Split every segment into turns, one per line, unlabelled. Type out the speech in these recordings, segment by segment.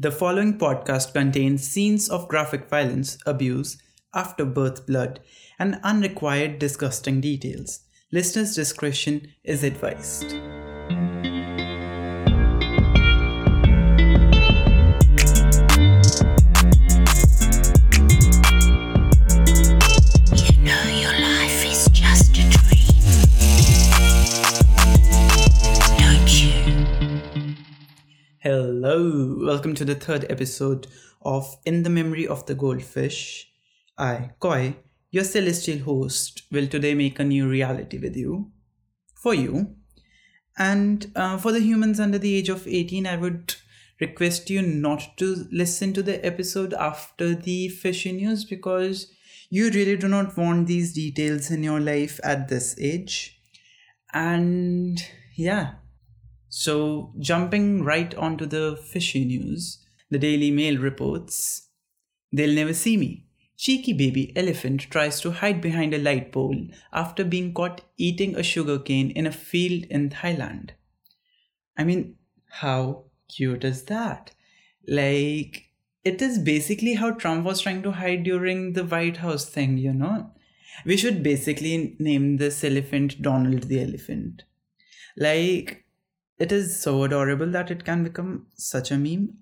The following podcast contains scenes of graphic violence, abuse, afterbirth blood, and unrequired disgusting details. Listeners' discretion is advised. Welcome to the third episode of In the Memory of the Goldfish. I, Koi, your celestial host, will today make a new reality with you. For you. And uh, for the humans under the age of 18, I would request you not to listen to the episode after the fishy news because you really do not want these details in your life at this age. And yeah, so, jumping right onto the fishy news, the Daily Mail reports They'll never see me. Cheeky baby elephant tries to hide behind a light pole after being caught eating a sugarcane in a field in Thailand. I mean, how cute is that? Like, it is basically how Trump was trying to hide during the White House thing, you know? We should basically name this elephant Donald the Elephant. Like, it is so adorable that it can become such a meme.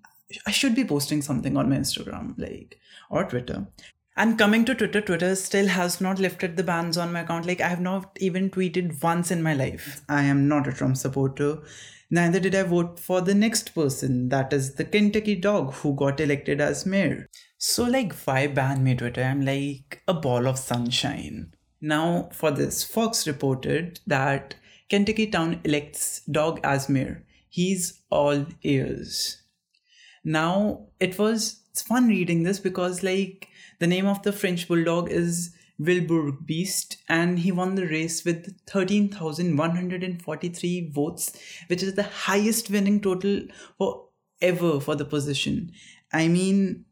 I should be posting something on my Instagram, like, or Twitter. And coming to Twitter, Twitter still has not lifted the bans on my account. Like, I have not even tweeted once in my life. I am not a Trump supporter. Neither did I vote for the next person, that is the Kentucky dog who got elected as mayor. So, like, why ban me Twitter? I'm like a ball of sunshine. Now, for this, Fox reported that Kentucky town elects dog as mayor. He's all ears. Now, it was it's fun reading this because, like, the name of the French bulldog is Wilbur Beast, and he won the race with 13,143 votes, which is the highest winning total for ever for the position. I mean,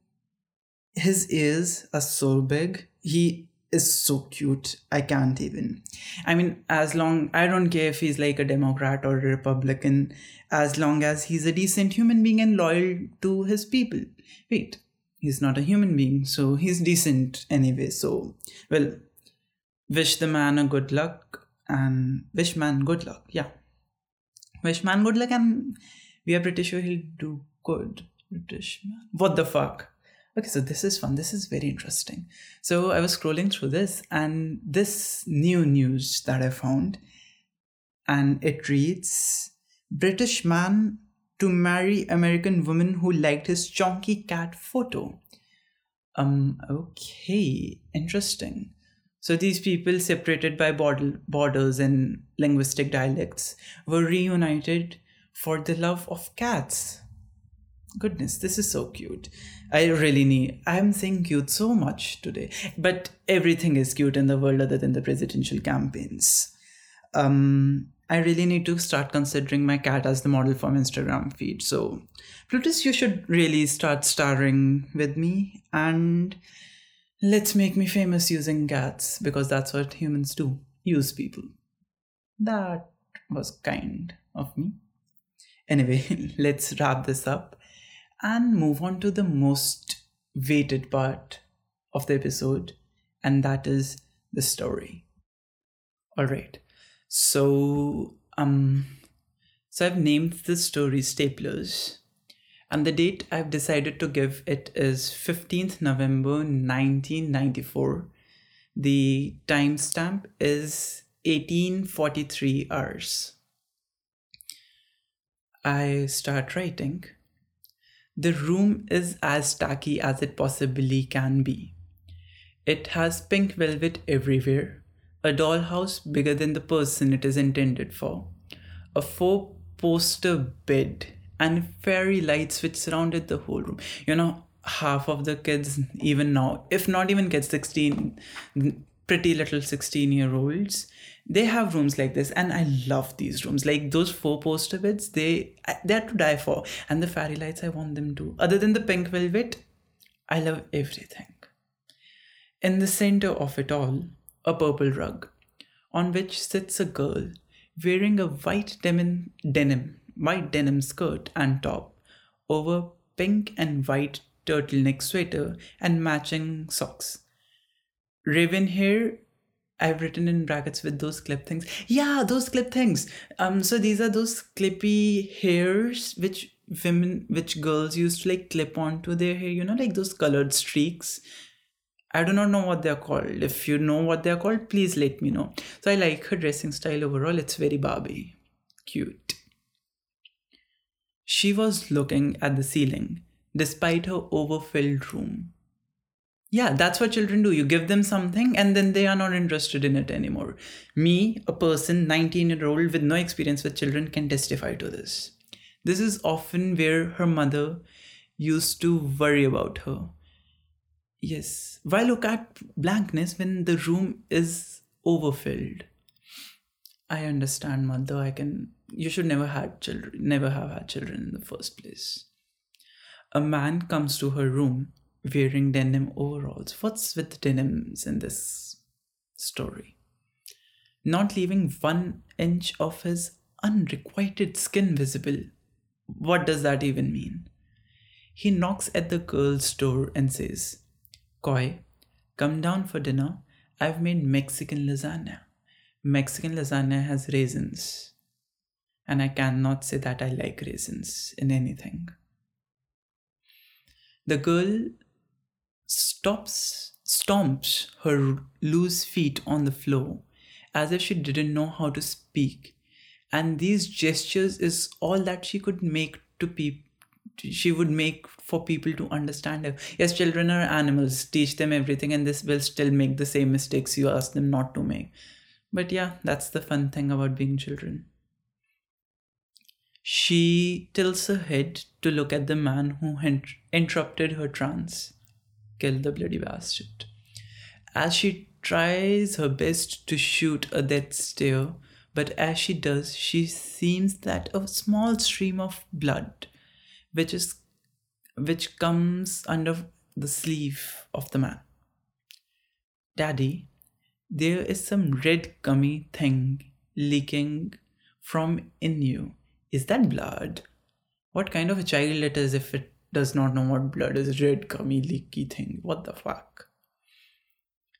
his ears are so big. He is so cute. I can't even. I mean, as long I don't care if he's like a Democrat or a Republican, as long as he's a decent human being and loyal to his people. Wait, he's not a human being, so he's decent anyway. So, well, wish the man a good luck and wish man good luck. Yeah, wish man good luck, and we are pretty sure he'll do good. British man. What the fuck? Okay, so this is fun. This is very interesting. So I was scrolling through this, and this new news that I found, and it reads British man to marry American woman who liked his chunky cat photo. Um, okay, interesting. So these people, separated by border- borders and linguistic dialects, were reunited for the love of cats goodness this is so cute. I really need i'm saying cute so much today but everything is cute in the world other than the presidential campaigns. Um i really need to start considering my cat as the model for my instagram feed. So plutus you should really start starring with me and let's make me famous using cats because that's what humans do use people. That was kind of me. Anyway let's wrap this up and move on to the most weighted part of the episode, and that is the story. All right. So, um, so I've named the story Staplers, and the date I've decided to give it is 15th November 1994. The timestamp is 1843 hours. I start writing. The room is as tacky as it possibly can be. It has pink velvet everywhere, a dollhouse bigger than the person it is intended for, a four poster bed, and fairy lights which surrounded the whole room. You know, half of the kids, even now, if not even kids, 16, pretty little 16 year olds, they have rooms like this and i love these rooms. Like those four poster beds they they're to die for. And the fairy lights i want them to. Other than the pink velvet i love everything. In the center of it all a purple rug on which sits a girl wearing a white denim denim white denim skirt and top over pink and white turtleneck sweater and matching socks. Raven hair, I've written in brackets with those clip things. Yeah, those clip things. Um, so these are those clippy hairs which women, which girls used to like clip onto their hair. You know, like those colored streaks. I do not know what they're called. If you know what they're called, please let me know. So I like her dressing style overall. It's very Barbie. Cute. She was looking at the ceiling, despite her overfilled room. Yeah, that's what children do. You give them something and then they are not interested in it anymore. Me, a person, 19 year old with no experience with children, can testify to this. This is often where her mother used to worry about her. Yes, why look at blankness when the room is overfilled? I understand, mother. I can. You should never had children. Never have had children in the first place. A man comes to her room wearing denim overalls. What's with denims in this story? Not leaving one inch of his unrequited skin visible. What does that even mean? He knocks at the girl's door and says, Koi, come down for dinner. I've made Mexican lasagna. Mexican lasagna has raisins. And I cannot say that I like raisins in anything. The girl stops, stomps her loose feet on the floor as if she didn't know how to speak. And these gestures is all that she could make to people. She would make for people to understand her. Yes, children are animals. Teach them everything, and this will still make the same mistakes you ask them not to make. But yeah, that's the fun thing about being children. She tilts her head to look at the man who interrupted her trance. Kill the bloody bastard. As she tries her best to shoot a death stare, but as she does, she seems that a small stream of blood, which is which comes under the sleeve of the man. Daddy, there is some red gummy thing leaking from in you. Is that blood? What kind of a child it is if it does not know what blood is? Red gummy leaky thing. What the fuck?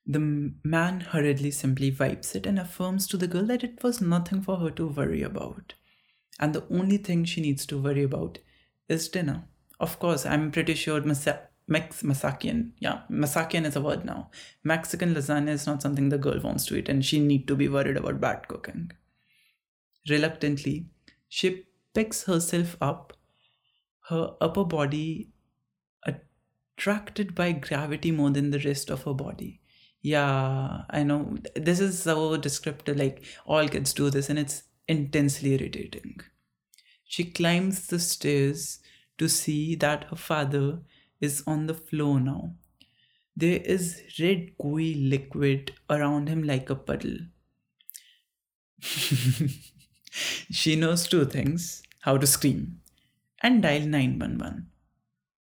The man hurriedly simply wipes it and affirms to the girl that it was nothing for her to worry about. And the only thing she needs to worry about is dinner. Of course, I'm pretty sure Masa- Mex Masakian. Yeah, Masakian is a word now. Mexican lasagna is not something the girl wants to eat, and she need to be worried about bad cooking. Reluctantly, she picks herself up, her upper body attracted by gravity more than the rest of her body. Yeah, I know. This is so descriptive, like all kids do this, and it's intensely irritating. She climbs the stairs to see that her father is on the floor now. There is red gooey liquid around him like a puddle. she knows two things how to scream and dial 911.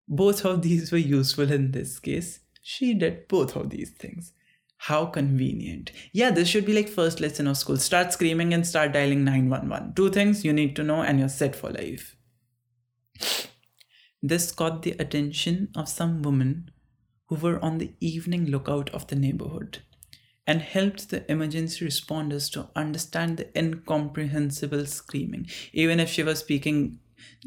Both of these were useful in this case. She did both of these things. How convenient. Yeah, this should be like first lesson of school. Start screaming and start dialing 911. Two things you need to know and you're set for life. This caught the attention of some women who were on the evening lookout of the neighborhood and helped the emergency responders to understand the incomprehensible screaming. Even if she was speaking,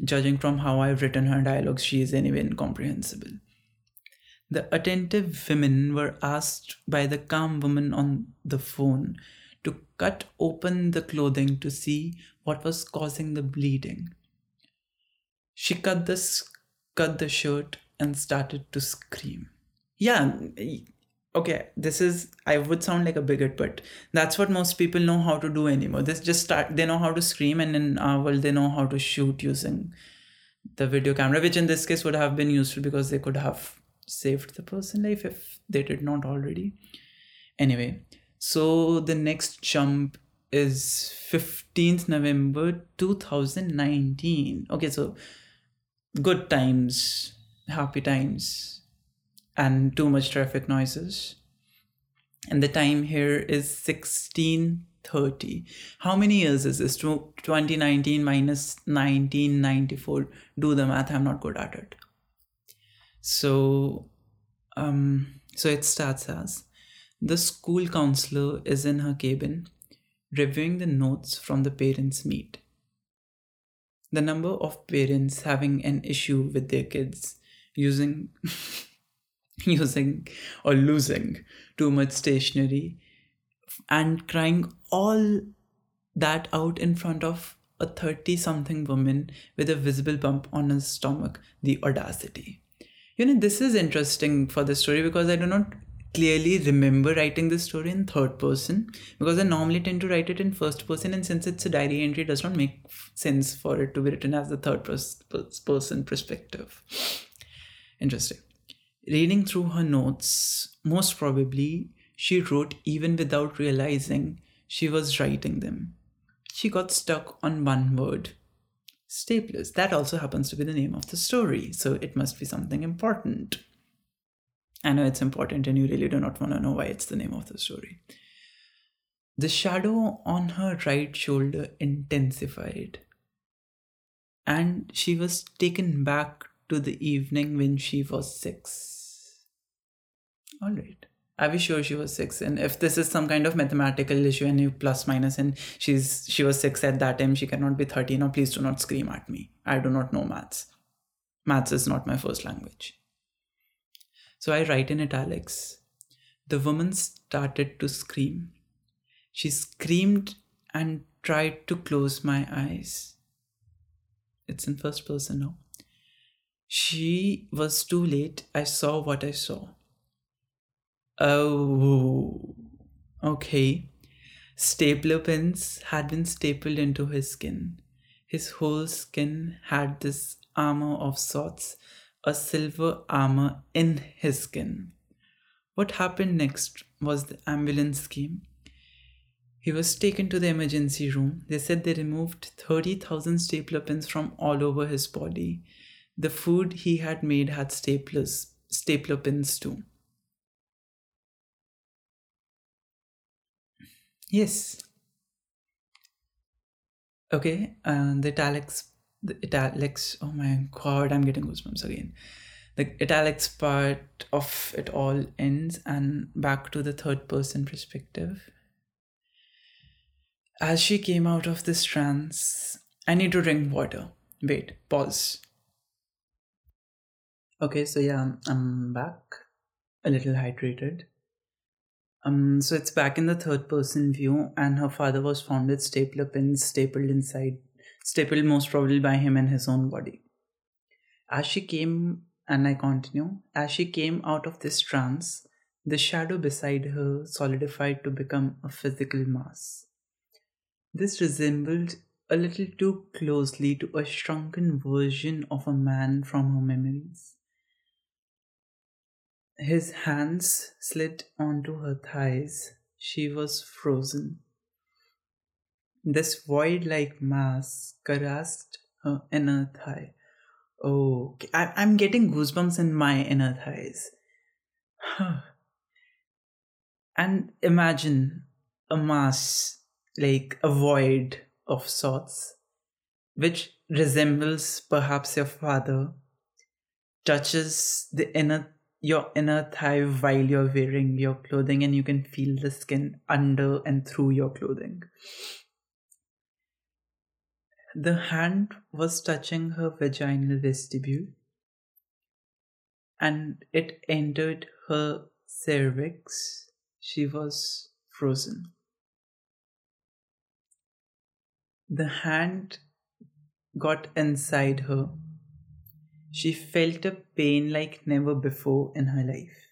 judging from how I've written her dialogues, she is anyway incomprehensible. The attentive women were asked by the calm woman on the phone to cut open the clothing to see what was causing the bleeding. She cut the cut the shirt and started to scream. Yeah, okay, this is I would sound like a bigot, but that's what most people know how to do anymore. This just start they know how to scream and our world they know how to shoot using the video camera, which in this case would have been useful because they could have saved the person life if they did not already. Anyway, so the next jump is 15th November 2019. Okay, so good times, happy times, and too much traffic noises. And the time here is 1630. How many years is this? 2019 minus 1994. Do the math, I'm not good at it. So, um, so it starts as the school counselor is in her cabin reviewing the notes from the parents' meet. The number of parents having an issue with their kids using using or losing too much stationery and crying all that out in front of a 30 something woman with a visible bump on his stomach the audacity. You know this is interesting for the story because i do not clearly remember writing this story in third person because i normally tend to write it in first person and since it's a diary entry it does not make sense for it to be written as the third pers- pers- person perspective. Interesting reading through her notes most probably she wrote even without realizing she was writing them. She got stuck on one word. Staplers. That also happens to be the name of the story so it must be something important. I know it's important and you really do not want to know why it's the name of the story. The shadow on her right shoulder intensified, and she was taken back to the evening when she was six. All right. I was sure she was six, and if this is some kind of mathematical issue and you plus minus, and she's she was six at that time, she cannot be thirteen. Or please do not scream at me. I do not know maths. Maths is not my first language. So I write in italics. The woman started to scream. She screamed and tried to close my eyes. It's in first person now. She was too late. I saw what I saw. Oh, okay. Stapler pins had been stapled into his skin. His whole skin had this armor of sorts a silver armor in his skin. What happened next was the ambulance came. He was taken to the emergency room. They said they removed 30,000 stapler pins from all over his body. The food he had made had staplers, stapler pins too. Yes. Okay, and the italics the italics oh my god i'm getting goosebumps again. The italics part of it all ends and back to the third person perspective. As she came out of this trance i need to drink water. Wait pause. Okay so yeah i'm back a little hydrated um so it's back in the third person view and her father was found with stapler pins stapled inside stapled most probably by him in his own body. As she came, and I continue, as she came out of this trance, the shadow beside her solidified to become a physical mass. This resembled a little too closely to a shrunken version of a man from her memories. His hands slid onto her thighs. She was frozen. This void like mass caressed her inner thigh. Oh, I, I'm getting goosebumps in my inner thighs. and imagine a mass, like a void of sorts, which resembles perhaps your father, touches the inner your inner thigh while you're wearing your clothing and you can feel the skin under and through your clothing. The hand was touching her vaginal vestibule, and it entered her cervix. She was frozen. The hand got inside her. She felt a pain like never before in her life.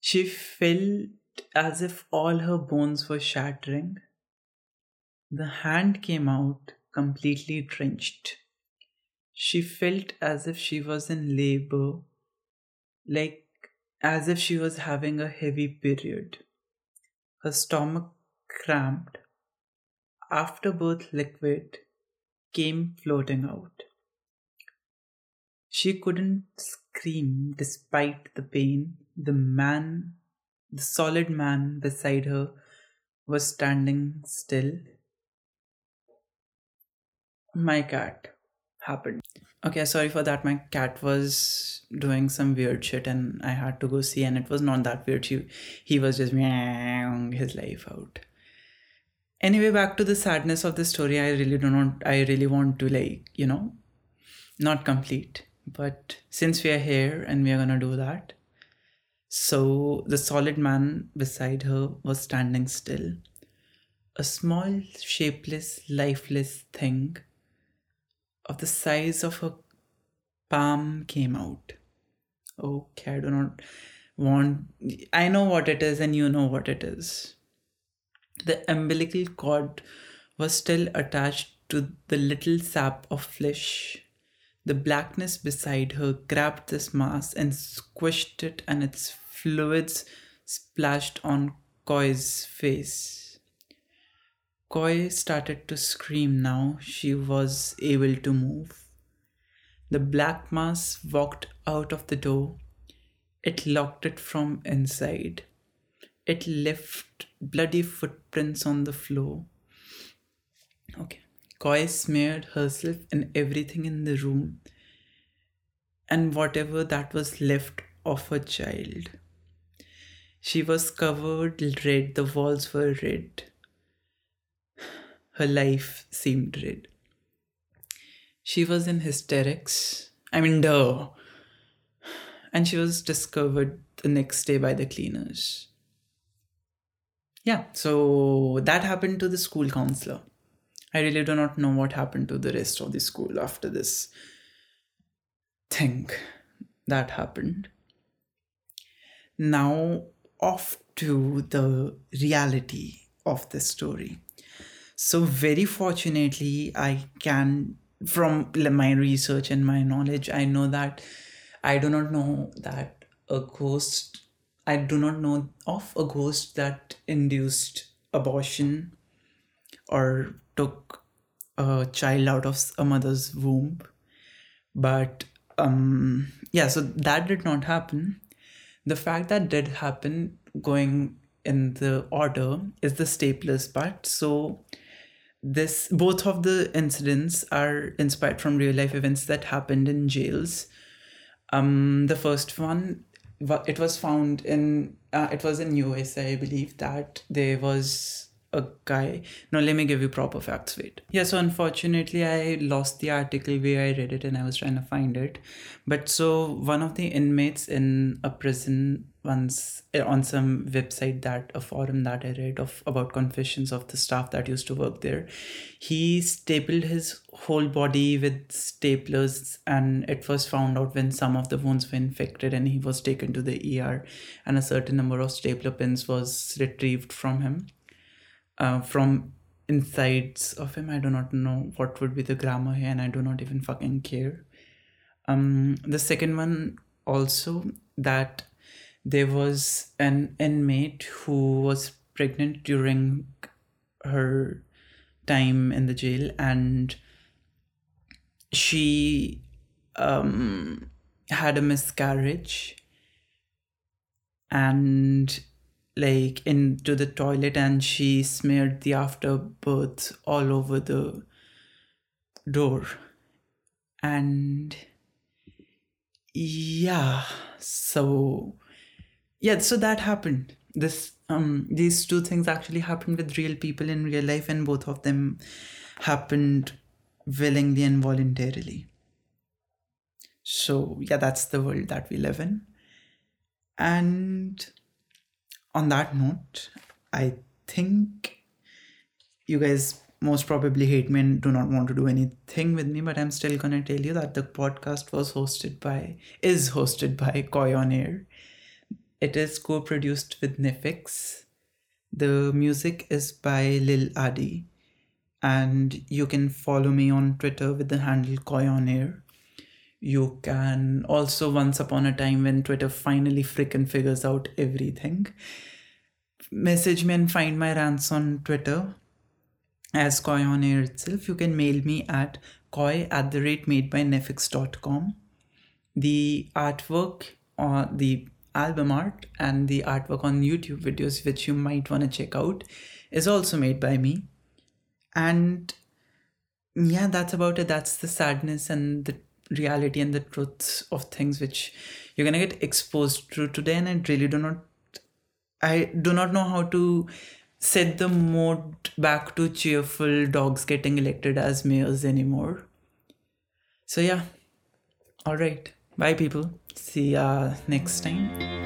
She felt as if all her bones were shattering the hand came out completely drenched. She felt as if she was in labor, like as if she was having a heavy period. Her stomach cramped. Afterbirth liquid came floating out. She couldn't scream despite the pain. The man, the solid man beside her, was standing still my cat. happened. Okay, sorry for that. My cat was doing some weird shit and I had to go see, and it was not that weird. He, he was just meowing his life out. Anyway, back to the sadness of the story. I really don't want, I really want to, like, you know, not complete. But since we are here and we are gonna do that, so the solid man beside her was standing still. A small, shapeless, lifeless thing of the size of a palm came out. Okay, I do not want. I know what it is, and you know what it is. The umbilical cord was still attached to the little sap of flesh. The blackness beside her grabbed this mass and squished it, and its fluids splashed on Koi's face. Koi started to scream now she was able to move. The black mass walked out of the door. It locked it from inside. It left bloody footprints on the floor. Okay. Koi smeared herself and everything in the room and whatever that was left of her child. She was covered red, the walls were red. Her life seemed red. She was in hysterics. I mean, duh. And she was discovered the next day by the cleaners. Yeah, so that happened to the school counselor. I really do not know what happened to the rest of the school after this thing that happened. Now, off to the reality of the story. So, very fortunately, I can, from my research and my knowledge, I know that I do not know that a ghost, I do not know of a ghost that induced abortion or took a child out of a mother's womb. But um, yeah, so that did not happen. The fact that did happen going in the order is the staplers part. So this both of the incidents are inspired from real life events that happened in jails. Um, the first one, it was found in uh, it was in USA, I believe that there was a guy. No, let me give you proper facts. Wait. Yeah, so unfortunately, I lost the article where I read it and I was trying to find it. But so one of the inmates in a prison once eh, on some website that a forum that I read of about confessions of the staff that used to work there, he stapled his whole body with staplers and it was found out when some of the wounds were infected and he was taken to the ER and a certain number of stapler pins was retrieved from him uh, from insides of him. I do not know what would be the grammar here, and I do not even fucking care. Um, the second one also that there was an inmate who was pregnant during her time in the jail, and she um, had a miscarriage and like into the toilet and she smeared the afterbirth all over the door. And yeah so yeah so that happened. This um these two things actually happened with real people in real life and both of them happened willingly and voluntarily. So yeah that's the world that we live in. And on that note, I think you guys most probably hate me and do not want to do anything with me, but I'm still gonna tell you that the podcast was hosted by is hosted by Koi on Air. It is co-produced with Nifix. The music is by Lil Adi. And you can follow me on Twitter with the handle Koi on Air. You can also, once upon a time, when Twitter finally freaking figures out everything, message me and find my rants on Twitter as Koi on air itself. You can mail me at koi at the rate made by nefix.com. The artwork or the album art and the artwork on YouTube videos, which you might want to check out, is also made by me. And yeah, that's about it. That's the sadness and the reality and the truths of things which you're gonna get exposed to today. And I really do not, I do not know how to set the mode back to cheerful dogs getting elected as mayors anymore. So yeah, all right. Bye, people. See ya next time.